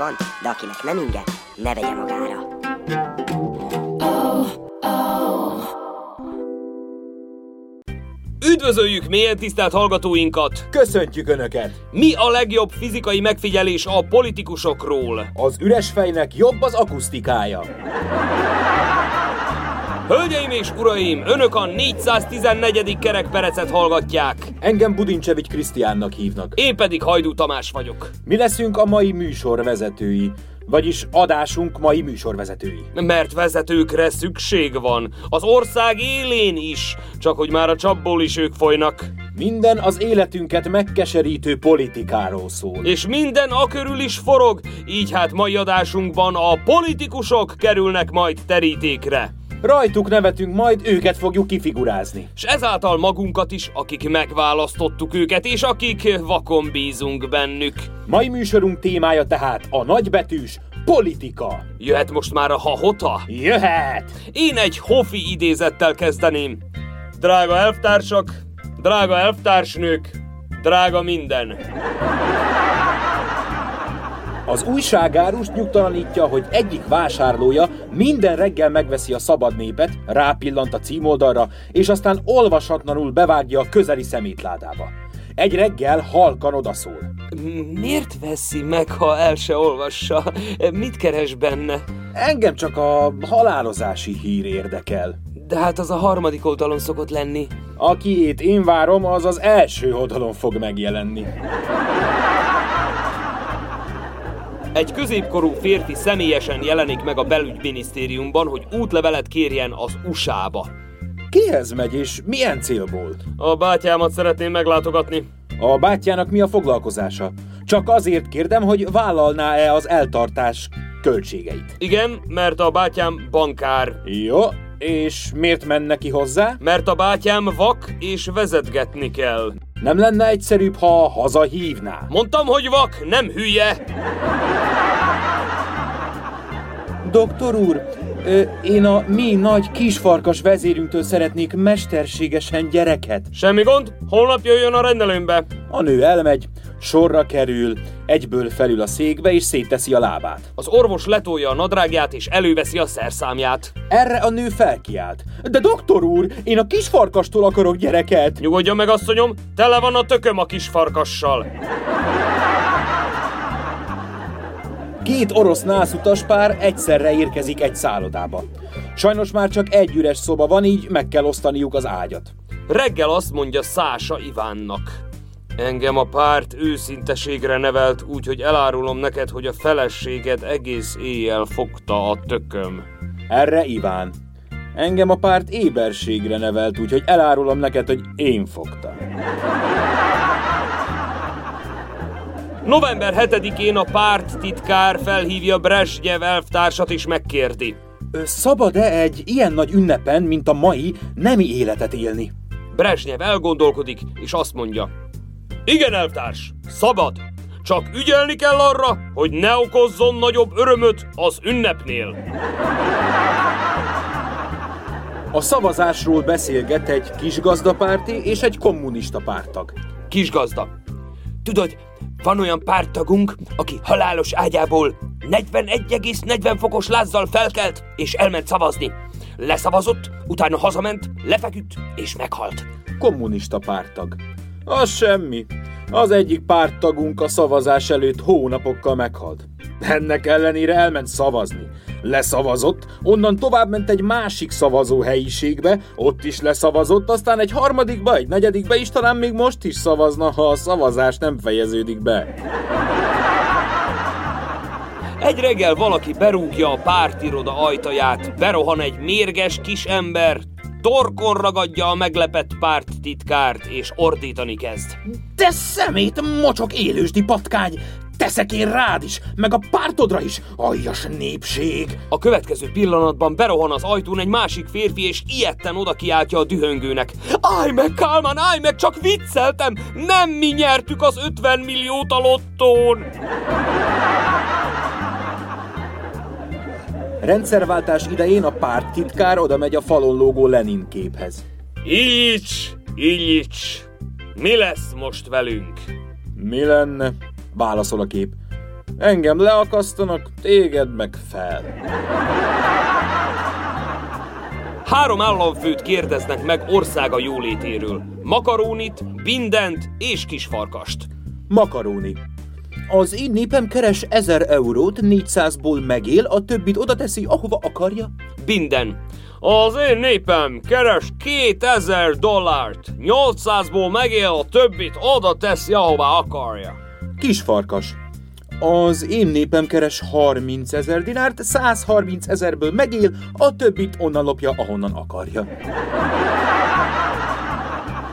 van, de akinek nem inge, ne vegye magára. Üdvözöljük mélyen tisztelt hallgatóinkat! Köszöntjük Önöket! Mi a legjobb fizikai megfigyelés a politikusokról? Az üres fejnek jobb az akusztikája. Hölgyeim és uraim, önök a 414. kerekperecet hallgatják. Engem Budincsevics Krisztiánnak hívnak. Én pedig Hajdú Tamás vagyok. Mi leszünk a mai műsorvezetői, vagyis adásunk mai műsorvezetői. Mert vezetőkre szükség van. Az ország élén is. Csak hogy már a csapból is ők folynak. Minden az életünket megkeserítő politikáról szól. És minden a körül is forog, így hát mai adásunkban a politikusok kerülnek majd terítékre. Rajtuk nevetünk, majd őket fogjuk kifigurázni. És ezáltal magunkat is, akik megválasztottuk őket, és akik vakon bízunk bennük. Mai műsorunk témája tehát a nagybetűs politika. Jöhet most már a hahota? Jöhet! Én egy hofi idézettel kezdeném. Drága elvtársak, drága elvtársnők, drága minden. Az újságárus nyugtalanítja, hogy egyik vásárlója minden reggel megveszi a szabad népet, rápillant a címoldalra, és aztán olvasatlanul bevágja a közeli szemétládába. Egy reggel halkan odaszól. Miért veszi meg, ha el se olvassa? Mit keres benne? Engem csak a halálozási hír érdekel. De hát az a harmadik oldalon szokott lenni. Akiét én várom, az az első oldalon fog megjelenni. Egy középkorú férfi személyesen jelenik meg a belügyminisztériumban, hogy útlevelet kérjen az USA-ba. Kihez megy és milyen célból? A bátyámat szeretném meglátogatni. A bátyjának mi a foglalkozása? Csak azért kérdem, hogy vállalná-e az eltartás költségeit. Igen, mert a bátyám bankár. Jó, és miért menne ki hozzá? Mert a bátyám vak és vezetgetni kell. Nem lenne egyszerűbb, ha hazahívná? Mondtam, hogy vak, nem hülye! Doktor úr, ö, én a mi nagy kisfarkas vezérünktől szeretnék mesterségesen gyereket. Semmi gond, holnap jöjjön a rendelőmbe. A nő elmegy, sorra kerül, egyből felül a székbe és szétteszi a lábát. Az orvos letolja a nadrágját és előveszi a szerszámját. Erre a nő felkiált. De doktor úr, én a kisfarkastól akarok gyereket. Nyugodjon meg, asszonyom, tele van a tököm a kis farkassal. Két orosz nászutas pár egyszerre érkezik egy szállodába. Sajnos már csak egy üres szoba van, így meg kell osztaniuk az ágyat. Reggel azt mondja Szása Ivánnak. Engem a párt őszinteségre nevelt, úgyhogy elárulom neked, hogy a feleséged egész éjjel fogta a tököm. Erre Iván. Engem a párt éberségre nevelt, úgyhogy elárulom neked, hogy én fogtam. November 7-én a párt titkár felhívja Brezsnyev elvtársat és megkérdi. Szabad-e egy ilyen nagy ünnepen, mint a mai, nemi életet élni? Brezsnyev elgondolkodik, és azt mondja. Igen, elvtárs, szabad. Csak ügyelni kell arra, hogy ne okozzon nagyobb örömöt az ünnepnél. A szavazásról beszélget egy kisgazdapárti és egy kommunista pártag. Kisgazda. Tudod, van olyan párttagunk, aki halálos ágyából 41,40 fokos lázzal felkelt, és elment szavazni. Leszavazott, utána hazament, lefeküdt, és meghalt. Kommunista pártag. Az semmi. Az egyik párttagunk a szavazás előtt hónapokkal meghalt. Ennek ellenére elment szavazni. Leszavazott, onnan tovább ment egy másik szavazó helyiségbe, ott is leszavazott, aztán egy harmadikba, egy negyedikbe is, talán még most is szavazna, ha a szavazás nem fejeződik be. Egy reggel valaki berúgja a pártiroda ajtaját, berohan egy mérges kis ember, torkon ragadja a meglepett párttitkárt, és ordítani kezd. Te szemét, mocsok élősdi patkány! teszek én rád is, meg a pártodra is, aljas népség! A következő pillanatban berohan az ajtón egy másik férfi, és ilyetten oda kiáltja a dühöngőnek. Állj meg, Kálmán, állj meg, csak vicceltem! Nem mi nyertük az 50 milliót a lottón! Rendszerváltás idején a párttitkár oda megy a falon lógó Lenin képhez. Ilyics, Ilyics, mi lesz most velünk? Mi lenne? Válaszol a kép. Engem leakasztanak, téged meg fel. Három államfőt kérdeznek meg országa jólétéről. Makarónit, Bindent és Kisfarkast. Makaróni. Az én népem keres 1000 eurót, 400-ból megél, a többit oda teszi, ahova akarja. Binden. Az én népem keres 2000 dollárt, 800-ból megél, a többit oda teszi, ahova akarja. Kisfarkas. Az én népem keres 30 ezer dinárt, 130 ezerből megél, a többit onnan lopja, ahonnan akarja.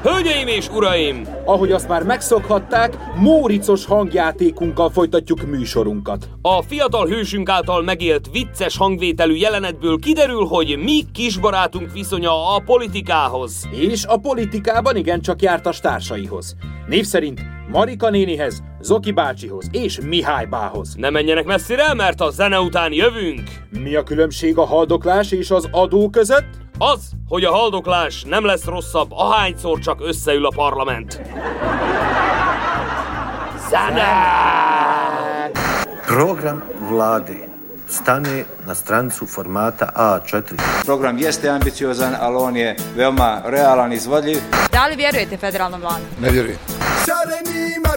Hölgyeim és uraim! Ahogy azt már megszokhatták, móricos hangjátékunkkal folytatjuk műsorunkat. A fiatal hősünk által megélt vicces hangvételű jelenetből kiderül, hogy mi kisbarátunk viszonya a politikához. És a politikában igencsak jártas társaihoz. Név szerint Marika nénihez, Zoki bácsihoz és Mihály bához. Ne menjenek messzire, mert a zene után jövünk! Mi a különbség a haldoklás és az adó között? Az, hogy a haldoklás nem lesz rosszabb, ahányszor csak összeül a parlament. Zene! Program vlade stane na strancu formata A4. Program jeste ambiciozan, ali on je veoma realan i izvodljiv. Da li vjerujete federalnom vladu? Ne vjerujem.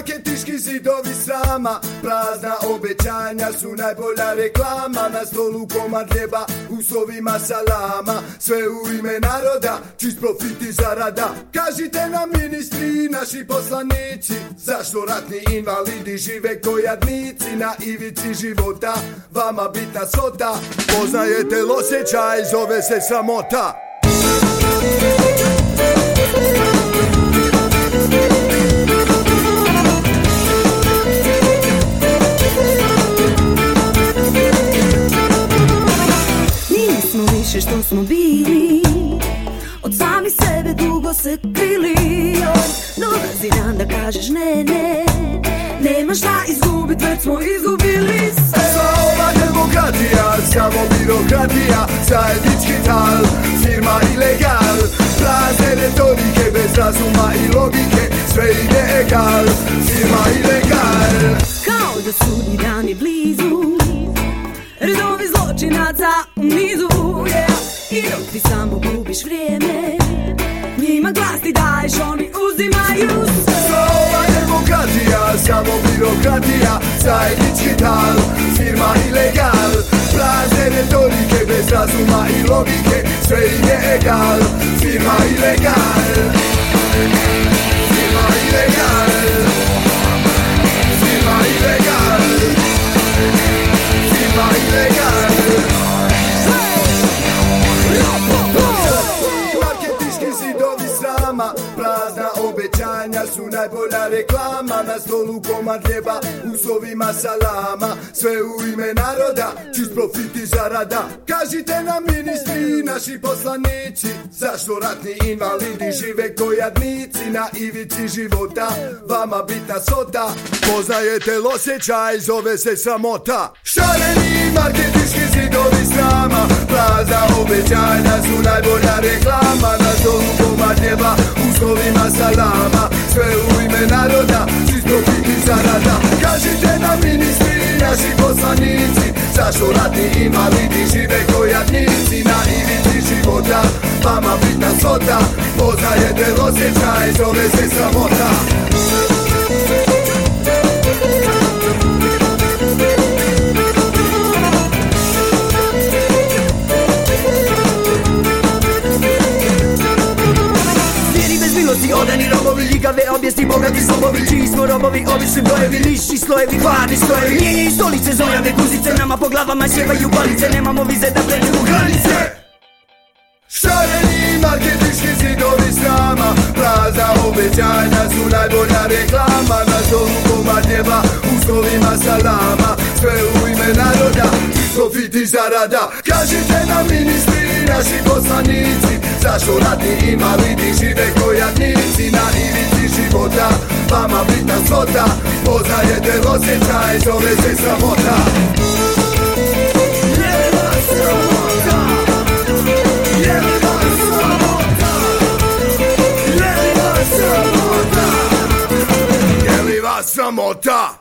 Marketiški zidovi srama Prazna obećanja su najbolja reklama. Na stolu komad hljeba, usovima salama. Sve u ime naroda, čist profit i zarada. Kažite nam ministri, naši poslanici Zašto ratni invalidi žive ko jadnici Na ivici života, vama bitna sota Poznajete osjećaj, zove se sramota. Nismo kažeš ne, ne Nema šta izgubit, već smo izgubili sve. Sva ova demokratija, samo birokratija Zajednički tal, firma ilegal Prazne retorike, bez razuma i logike Sve ide egal, firma ilegal Kao da sudnji dan je blizu Redovi zločinaca u nizu yeah. I dok ti samo gubiš vrijeme Njima glas ti daješ, oni uzimaju sve birokratija Zajednički tal, firma ilegal. Prazne retorike, bez razuma i logike Sve ide egal, firma ilegal. Firma ilegal. Firma ilegal. Firma ilegal. Marketinški zidovi srama Prazna obećanja su najbolja reklama Na stolu komad hljeba, salama Sve u ime naroda, čist profit i zarada. Kažite nam ministri, naši poslanici Zašto ratni invalidi žive ko jadnici Na ivici života, vama bitna sota Poznajete osjećaj, zove se sramota. Šareni marketinški zidovi srama Prazna obećanja su najbolja reklama. Na stolu komad hljeba, uslovima salama Sve u ime naroda, čist profit i zarada Kažite nam ministri, naši poslanici Zašto ratni invalidi žive ko jadnici Na ivici života, vama bitna sota Poznajete osjećaj, zove se sramota bogati slobovi Čiji smo robovi, obični brojevi, lišni slojevi, kvarni slojevi. Mijenjaju stolice, zojave guzice, nama po glavama sjevaju palice Nemamo vize da pređemo granice. Šareni marketinški zidovi srama? Prazna obećanja su najbolja reklama. Na stolu komad neba, uslovima salama. Sve u Profit i zarada. Kažite nam ministri i naši poslanici Zašto ratni invalidi žive ko jadnici Na ivici života Vama bitna svota Poznajete osjećaj Zove se sramota. Je li vas sramota?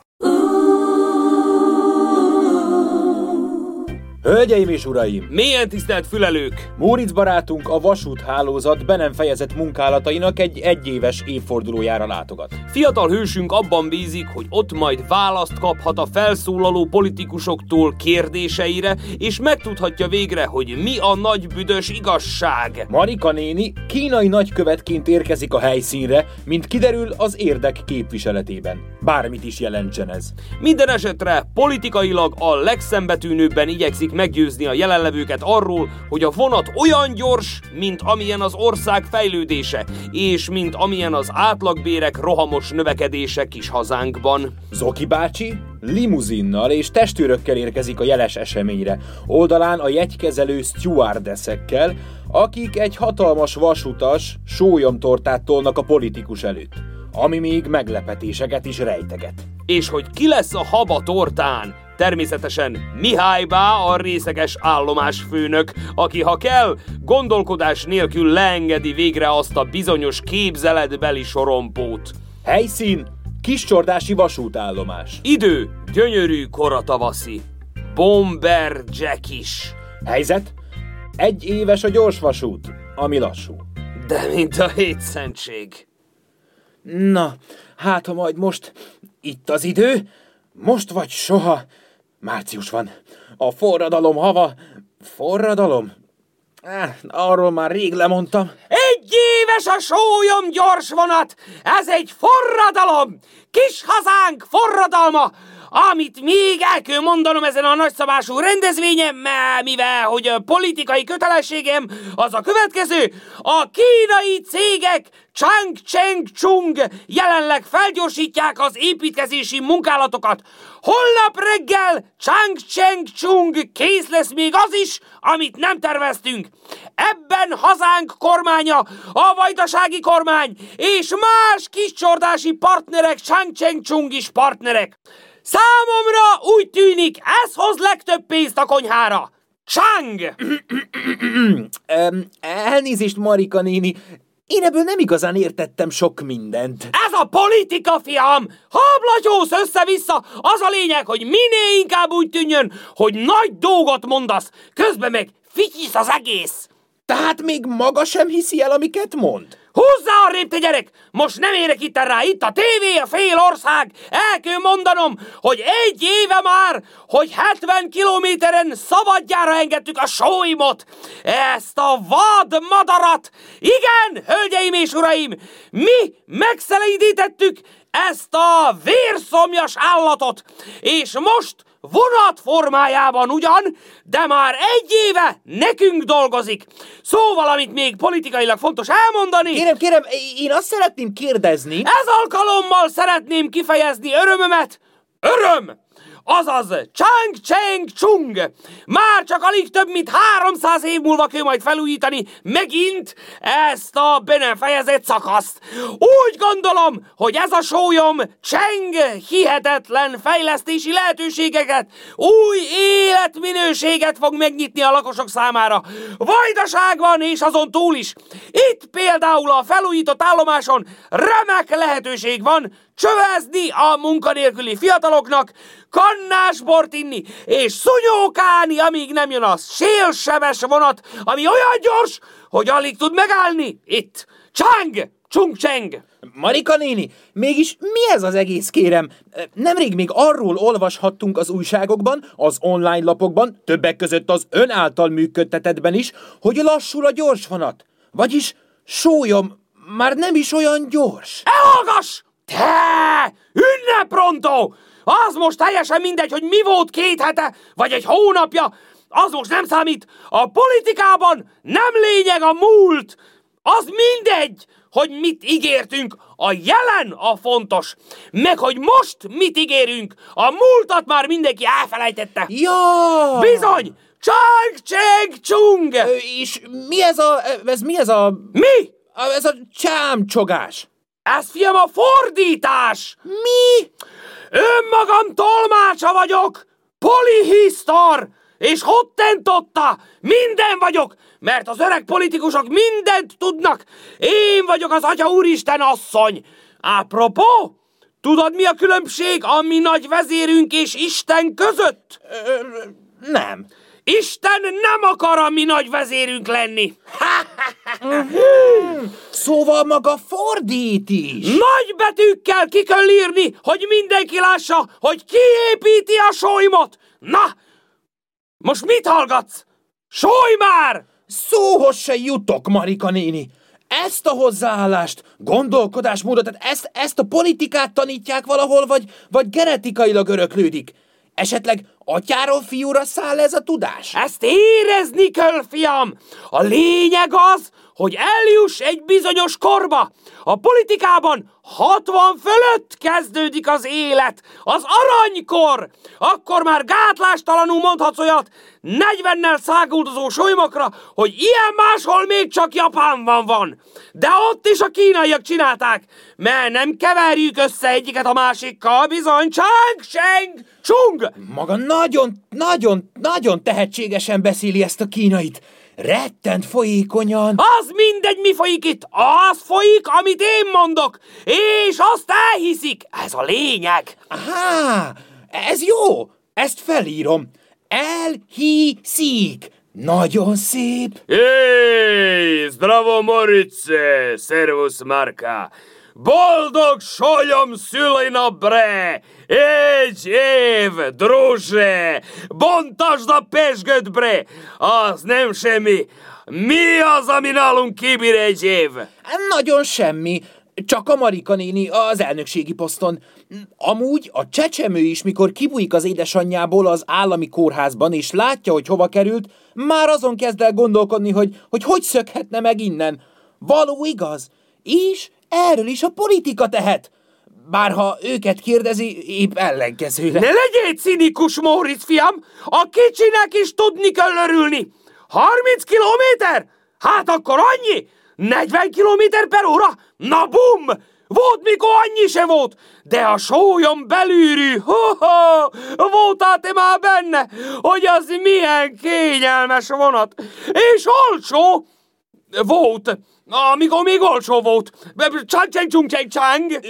Hölgyeim és uraim! Milyen tisztelt fülelők! Móricz barátunk a vasúthálózat be nem fejezett munkálatainak egy egyéves évfordulójára látogat. Fiatal hősünk abban bízik, hogy ott majd választ kaphat a felszólaló politikusoktól kérdéseire, és megtudhatja végre, hogy mi a nagy büdös igazság. Marika néni kínai nagykövetként érkezik a helyszínre, mint kiderül az érdek képviseletében. Bármit is jelentsen ez. Minden esetre politikailag a legszembetűnőbben igyekszik meggyőzni a jelenlevőket arról, hogy a vonat olyan gyors, mint amilyen az ország fejlődése, és mint amilyen az átlagbérek rohamos növekedése kis hazánkban. Zoki bácsi limuzinnal és testőrökkel érkezik a jeles eseményre. Oldalán a jegykezelő stewardessekkel, akik egy hatalmas vasutas sólyomtortát tolnak a politikus előtt, ami még meglepetéseket is rejteget. És hogy ki lesz a haba tortán? Természetesen Mihály Bá, a részeges állomásfőnök, aki ha kell, gondolkodás nélkül leengedi végre azt a bizonyos képzeletbeli sorompót. Helyszín, Kiscsordási vasútállomás. Idő, gyönyörű koratavaszi. Bomber Jack is. Helyzet? Egy éves a gyorsvasút, ami lassú. De mint a hétszentség. Na, hát ha majd most itt az idő, most vagy soha. Március van. A forradalom hava. Forradalom? Eh, arról már rég lemondtam. Egy éves a sólyom gyors vonat! Ez egy forradalom! Kis hazánk forradalma! Amit még el kell mondanom ezen a nagyszabású rendezvényen, mivel hogy a politikai kötelességem az a következő, a kínai cégek Chang Cheng Chung jelenleg felgyorsítják az építkezési munkálatokat. Holnap reggel Chang Cheng Chung kész lesz még az is, amit nem terveztünk. Ebben hazánk kormánya, a vajdasági kormány és más kiscsordási partnerek Chang Cheng Chung is partnerek. Számomra úgy tűnik, ez hoz legtöbb pénzt a konyhára. Chang! Elnézést, Marika néni, én ebből nem igazán értettem sok mindent. Ez a politika, fiam! Hablatyósz össze-vissza! Az a lényeg, hogy minél inkább úgy tűnjön, hogy nagy dolgot mondasz, közben meg fityisz az egész. Tehát még maga sem hiszi el, amiket mond? Húzzá a te gyerek! Most nem érek itt rá, itt a tévé, a fél ország! El kell mondanom, hogy egy éve már, hogy 70 kilométeren szabadjára engedtük a sóimot! Ezt a vad madarat! Igen, hölgyeim és uraim! Mi megszelídítettük ezt a vérszomjas állatot! És most vonat formájában ugyan, de már egy éve nekünk dolgozik. Szóval, amit még politikailag fontos elmondani... Kérem, kérem, én azt szeretném kérdezni... Ez alkalommal szeretném kifejezni örömömet. Öröm! Azaz Chang Cheng Chung. Már csak alig több mint 300 év múlva kell majd felújítani megint ezt a be fejezett szakaszt. Úgy gondolom, hogy ez a sólyom Cheng hihetetlen fejlesztési lehetőségeket, új életminőséget fog megnyitni a lakosok számára. Vajdaságban és azon túl is. Itt például a felújított állomáson remek lehetőség van csövezni a munkanélküli fiataloknak, kannásbort inni, és szunyókálni, amíg nem jön a sélsebes vonat, ami olyan gyors, hogy alig tud megállni. Itt. Csang! Chung Cheng! Marika néni, mégis mi ez az egész, kérem? Nemrég még arról olvashattunk az újságokban, az online lapokban, többek között az ön által működtetetben is, hogy lassul a gyors vonat. Vagyis sólyom már nem is olyan gyors. Elhallgass! Te! Ünneprontó! Az most teljesen mindegy, hogy mi volt két hete, vagy egy hónapja, az most nem számít. A politikában nem lényeg a múlt. Az mindegy, hogy mit ígértünk, a jelen a fontos, meg hogy most mit ígérünk, a múltat már mindenki elfelejtette. Ja! Bizony! Csang, cseng, csung! És mi ez a... Ez mi ez a... Mi? Ez a csámcsogás? Ez fiam a fordítás! Mi? Önmagam tolmácsa vagyok! Polihisztor! És hottentotta! Minden vagyok! Mert az öreg politikusok mindent tudnak! Én vagyok az Atya Úristen asszony! Apropó, tudod mi a különbség a mi nagy vezérünk és Isten között? Nem. Isten nem akar a mi nagy vezérünk lenni! Szóval maga fordít is. Nagy betűkkel ki kell írni, hogy mindenki lássa, hogy ki építi a solymot! Na! Most mit hallgatsz? Solj már! Szóhoz se jutok, Marika néni. Ezt a hozzáállást, gondolkodásmódot, tehát ezt, ezt a politikát tanítják valahol, vagy, vagy genetikailag öröklődik. Esetleg atyáról fiúra száll ez a tudás? Ezt érezni kell, fiam! A lényeg az, hogy eljuss egy bizonyos korba. A politikában 60 fölött kezdődik az élet, az aranykor. Akkor már gátlástalanul mondhatsz olyat 40-nel száguldozó solymokra, hogy ilyen máshol még csak Japánban van. De ott is a kínaiak csinálták, mert nem keverjük össze egyiket a másikkal, bizony, csang, seng, csung! Maga nagyon, nagyon, nagyon tehetségesen beszéli ezt a kínait. Rettent folyékonyan. Az mindegy, mi folyik itt. Az folyik, amit én mondok. És azt elhiszik. Ez a lényeg. Aha, ez jó. Ezt felírom. Elhiszik. Nagyon szép. Ej, zdravo Morice, servus Marka. Boldog soljom szülina bre! Egy év, druže! Bontasd a pesgőt bre! Az nem semmi. Mi az, ami nálunk kibír egy év? Nagyon semmi. Csak a Marika néni az elnökségi poszton. Amúgy a csecsemő is, mikor kibújik az édesanyjából az állami kórházban, és látja, hogy hova került, már azon kezd el gondolkodni, hogy hogy, hogy szökhetne meg innen. Való igaz? És erről is a politika tehet. Bárha őket kérdezi, épp ellenkezőleg. Ne legyél cinikus, Móricz fiam! A kicsinek is tudni kell örülni! 30 kilométer? Hát akkor annyi! 40 kilométer per óra? Na bum! Volt, mikor annyi se volt, de a sólyom belűrű, ho-ho, voltál te már benne, hogy az milyen kényelmes vonat, és olcsó volt, amikor még olcsó volt. Csang, csang, csung, csang, csang.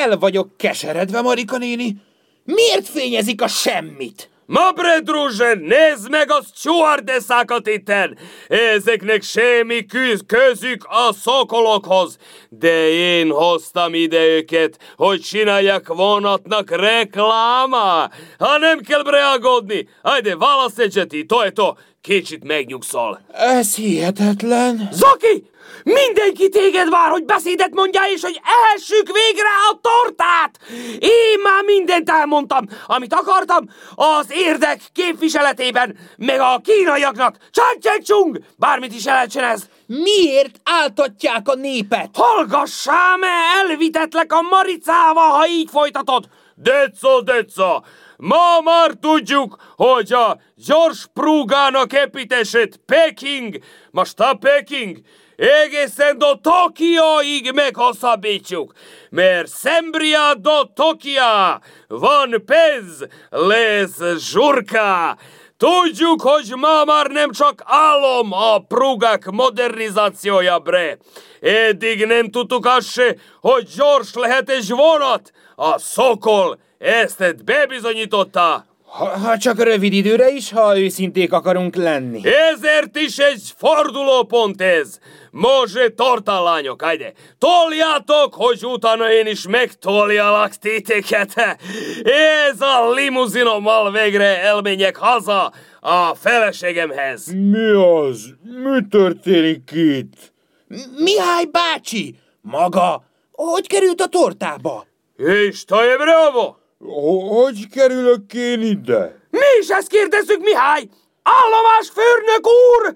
El vagyok keseredve, Marika néni. Miért fényezik a semmit? Ma bre, druže, nézd meg a stewardesszákat itten! Ezeknek semmi küz, közük a szokolokhoz, de én hoztam ide őket, hogy csinálják vonatnak rekláma. Ha nem kell bre aggódni, hajde, válasz egyeti, to je to, kicsit megnyugszol. Ez hihetetlen. Zoki! Mindenki téged vár, hogy beszédet mondjál, és hogy ehessük végre a tortát! Én már mindent elmondtam, amit akartam, az érdek képviseletében, meg a kínaiaknak. Csang csang csung! Bármit is elcsinálsz. Miért áltatják a népet? Hallgassál, mert elvitetlek a maricával, ha így folytatod. Deco, deco! Ma már tudjuk, hogy a gyors prúgának építését Peking, most a Peking, egészen do Tokióig meghosszabbítjuk, mert Szembria do Tokia van pez, lesz zsurka. Tudjuk, hogy ma már nem csak álom a prugák modernizációja, bre. Eddig nem tudtuk azt se, hogy gyors lehet egy vonat. A Szokol ezt bebizonyította. Ha, ha csak rövid időre is, ha őszinték akarunk lenni. Ezért is egy fordulópont ez. Może torta, lányok, hajde, toljátok, hogy utána én is megtoljalak titeket. Ez a limuzinommal végre elmenjek haza a feleségemhez. Mi az? Mi történik itt? Mihály bácsi! Maga, hogy került a tortába? És te bravo! Hogy kerülök én ide? Mi is ezt kérdezzük, Mihály! Állomás főrnök úr!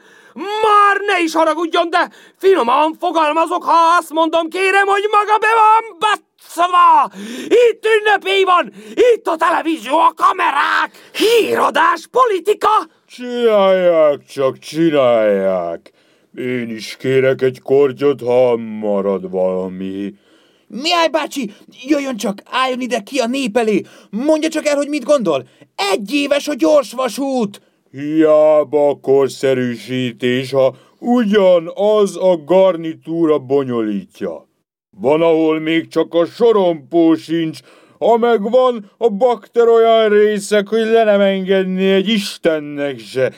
Már ne is haragudjon, de finoman fogalmazok, ha azt mondom, kérem, hogy maga be van batszva! Itt ünnepély van! Itt a televízió, a kamerák! Híradás, politika! Csinálják, csak csinálják. Én is kérek egy kortyot, ha marad valami. Mihály bácsi, jöjjön csak, álljon ide ki a nép elé. Mondja csak el, hogy mit gondol. Egy éves a gyorsvasút. Hiába korszerűsítés, ha ugyanaz a garnitúra bonyolítja. Van, ahol még csak a sorompó sincs, ha megvan, a bakter olyan részek, hogy le nem engedni egy Istennek se.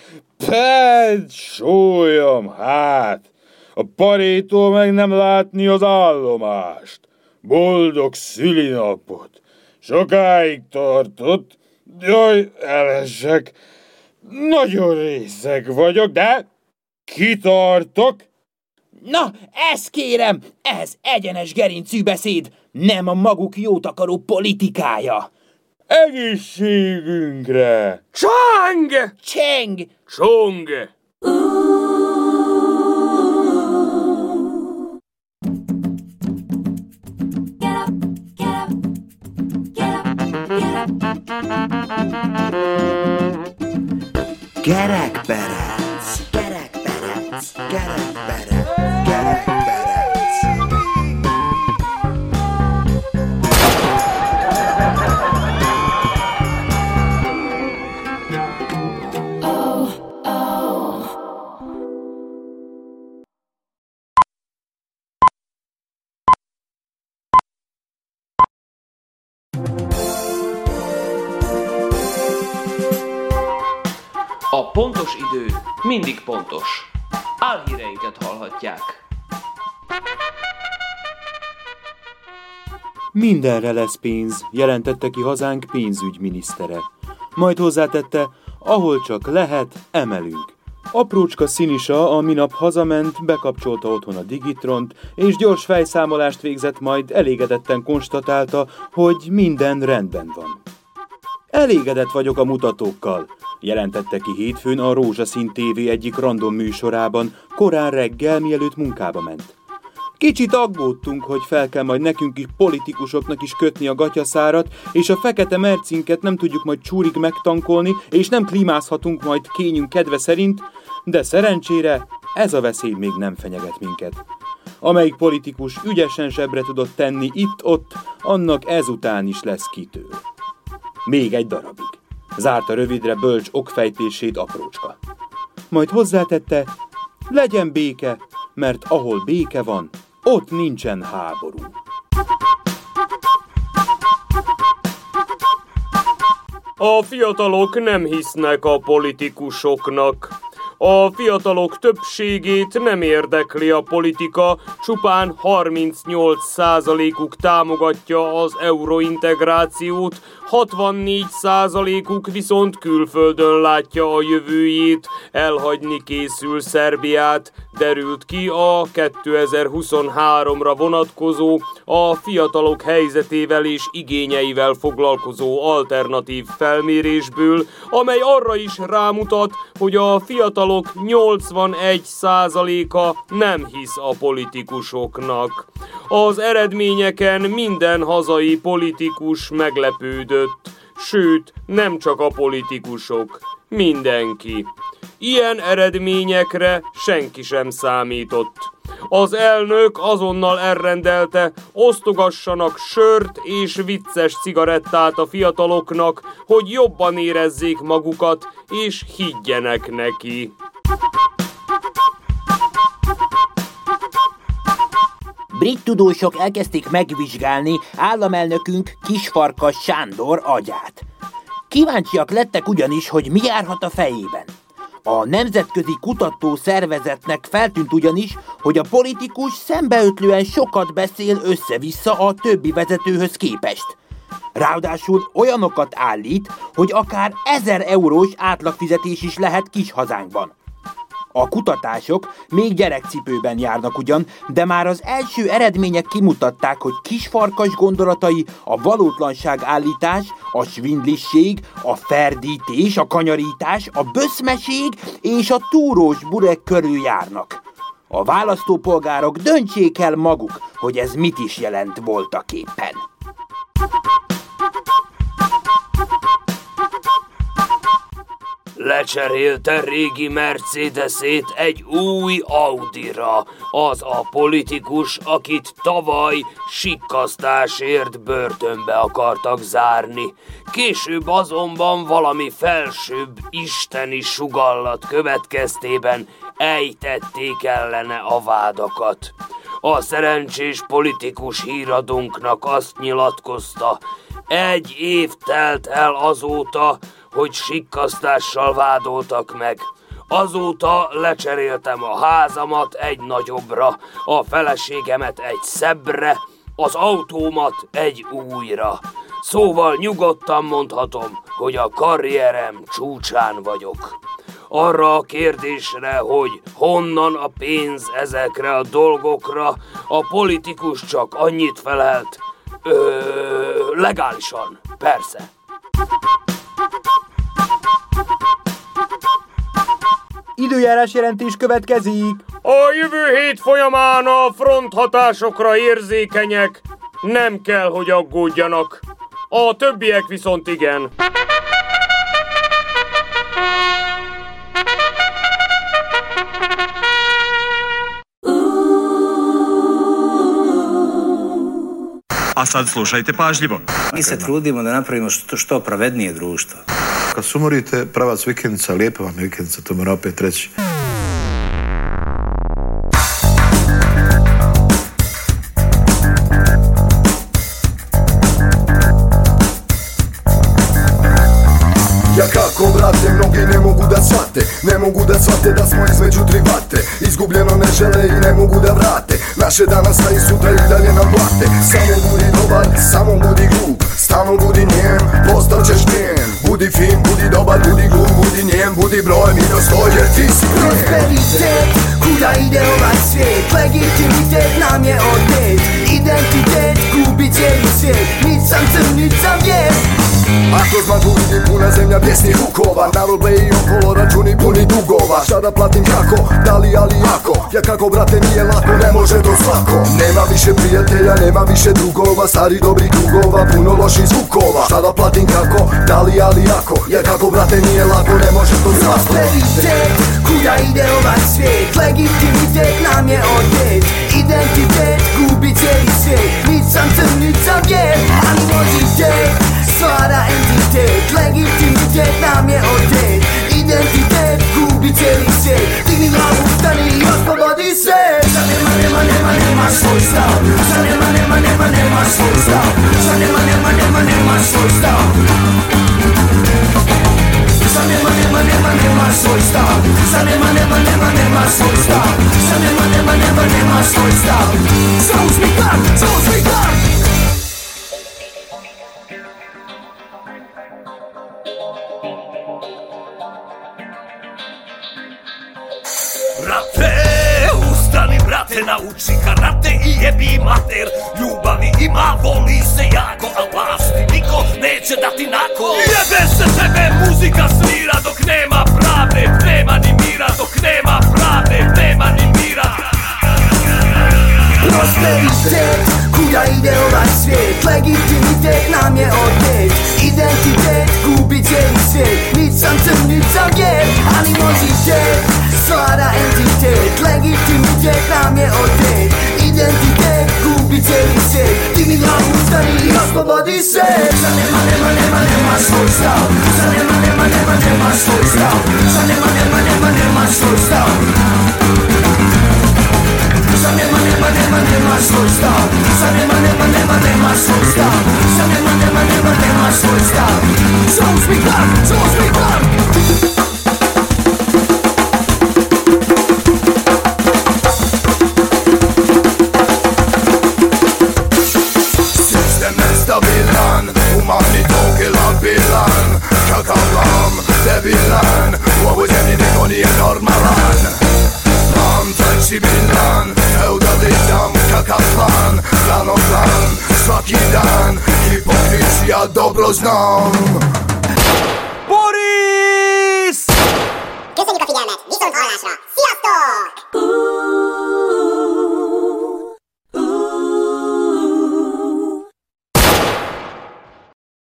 Ped, sólyom, hát! A parétól meg nem látni az állomást. Boldog szülinapot! Sokáig tartott. Jaj, elesek. Nagyon részeg vagyok, de kitartok. Na, ezt kérem, ez egyenes gerincű beszéd, nem a maguk jót akaró politikája. Egészségünkre! Csang! Cseng! Csong! Gerekperec, gerekperec, gerekperec, gerekperec. A pontos idő mindig pontos. Álhíreinket hallhatják. Mindenre lesz pénz, jelentette ki hazánk pénzügyminisztere. Majd hozzátette, ahol csak lehet, emelünk. Aprócska Színisa a minap hazament, bekapcsolta otthon a Digitront, és gyors fejszámolást végzett, majd elégedetten konstatálta, hogy minden rendben van. Elégedett vagyok a mutatókkal, jelentette ki hétfőn a Rózsaszín TV egyik random műsorában, korán reggel, mielőtt munkába ment. Kicsit aggódtunk, hogy fel kell majd nekünk is politikusoknak is kötni a gatyaszárat, és a fekete mercinket nem tudjuk majd csúrig megtankolni, és nem klímázhatunk majd kényünk kedve szerint, de szerencsére ez a veszély még nem fenyeget minket. Amelyik politikus ügyesen zsebre tudott tenni itt-ott, annak ezután is lesz kitől. Még egy darabig. Zárta rövidre bölcs okfejtését aprócska. Majd hozzátette, legyen béke, mert ahol béke van, ott nincsen háború. A fiatalok nem hisznek a politikusoknak. A fiatalok többségét nem érdekli a politika, csupán 38%-uk támogatja az eurointegrációt, 64%-uk viszont külföldön látja a jövőjét, elhagyni készül Szerbiát, derült ki a 2023-ra vonatkozó, a fiatalok helyzetével és igényeivel foglalkozó alternatív felmérésből, amely arra is rámutat, hogy a fiatalok 81%-a nem hisz a politikusoknak. Az eredményeken minden hazai politikus meglepődött, sőt, nem csak a politikusok, mindenki. Ilyen eredményekre senki sem számított. Az elnök azonnal elrendelte, osztogassanak sört és vicces cigarettát a fiataloknak, hogy jobban érezzék magukat és higgyenek neki. Brit tudósok elkezdték megvizsgálni államelnökünk Kisfarkas Sándor agyát. Kíváncsiak lettek ugyanis, hogy mi járhat a fejében. A Nemzetközi Kutató Szervezetnek feltűnt ugyanis, hogy a politikus szembeötlően sokat beszél össze-vissza a többi vezetőhöz képest. Ráadásul olyanokat állít, hogy akár 1000 eurós átlagfizetés is lehet kis hazánkban. A kutatások még gyerekcipőben járnak ugyan, de már az első eredmények kimutatták, hogy kisfarkas gondolatai a valótlanság állítás, a svindlisség, a ferdítés, a kanyarítás, a böszmeség és a túrós burek körül járnak. A választópolgárok döntsék el maguk, hogy ez mit is jelent voltak éppen. Lecserélte régi Mercedesét egy új Audira. Az a politikus, akit tavaly sikkasztásért börtönbe akartak zárni. Később azonban valami felsőbb isteni sugallat következtében ejtették ellene a vádakat. A szerencsés politikus híradunknak azt nyilatkozta, egy év telt el azóta, hogy sikkasztással vádoltak meg. Azóta lecseréltem a házamat egy nagyobbra, a feleségemet egy szebbre, az autómat egy újra. Szóval nyugodtan mondhatom, hogy a karrierem csúcsán vagyok. Arra a kérdésre, hogy honnan a pénz ezekre a dolgokra, a politikus csak annyit felelt, ö, legálisan, persze. Időjárás jelentés következik. A jövő hét folyamán a front hatásokra érzékenyek nem kell, hogy aggódjanak. A többiek viszont igen. A sad slušajte pažljivo. Mi se trudimo da napravimo što, što pravednije društvo. Kad sumorite, pravac vikendica, lijepa vam vikendica, to moram opet reći. Ja kako brate, mnogi ne mogu da shvate Ne mogu da shvate da smo između tri vate Izgubljeno ne žele Nasze dane staje tutaj i daje nam płatę Samo budi dobar, samo budi gru Stanu budi niem, postał ćeś mien Budi film, budi dobar, budi gru Budi niem, budi broj, mi dostoj, jer ty si mien Prosperitet, kuda ide ovaj svijet Legitimitet nam je odnet Identitet, gubit će mi Nic sam crn, nic sam vjet Ako zmagu zemlja pjesnih hukova Narod bleji okolo računi puni dugova. Šta da platim kako, da li ali jako? Ja kako brate nije lako, ne može to svako. Nema više prijatelja, nema više drugova. Stari dobrih drugova, puno loših zvukova. Šta da platim kako, da li ali jako? Ja kako brate nije lako, ne može to svako. Prosperitet, kuda ide ovaj svijet. Legitimitet nam je odnet Identitet, gubi cijeli svijet. Nit sam crn, nit sam bijel Animozitet, stvara entitet. Legitimitet nam je odnet Identitet, gubi cijeli svijet Digni glavu, stani i oslobodi se Za nema, nema, nema, nema svoj stav Za nema, nema, nema, nema svoj stav Za nema, nema, nema, nema svoj stav Za nema, nema, nema, nema svoj stav Za nema, nema, nema, nema svoj stav Za nema, nema, nema, nema svoj stav Zauzmi gard, zauzmi nauči karate i jebi mater. Ljubavi ima, voli se jako, a vlasti niko neće dati nako Jebe se tebe, muzika svira dok nema pravde Nema ni mira. Dok nema pravde, nema ni mira Prosteritet, chuja ideą na świat Legitymitet na mnie odnieść. Identitet, gubi dzień świat Nic sam tym, nic sam wiem Animozitet, słara entitet Legitymitet na mnie odnieść. Identitet, gubi dzień świat Ty mi na usta i rozpowody się Zanema, nema, nema, nema swój stał Zanema, nema, nema, swój stał blows numb.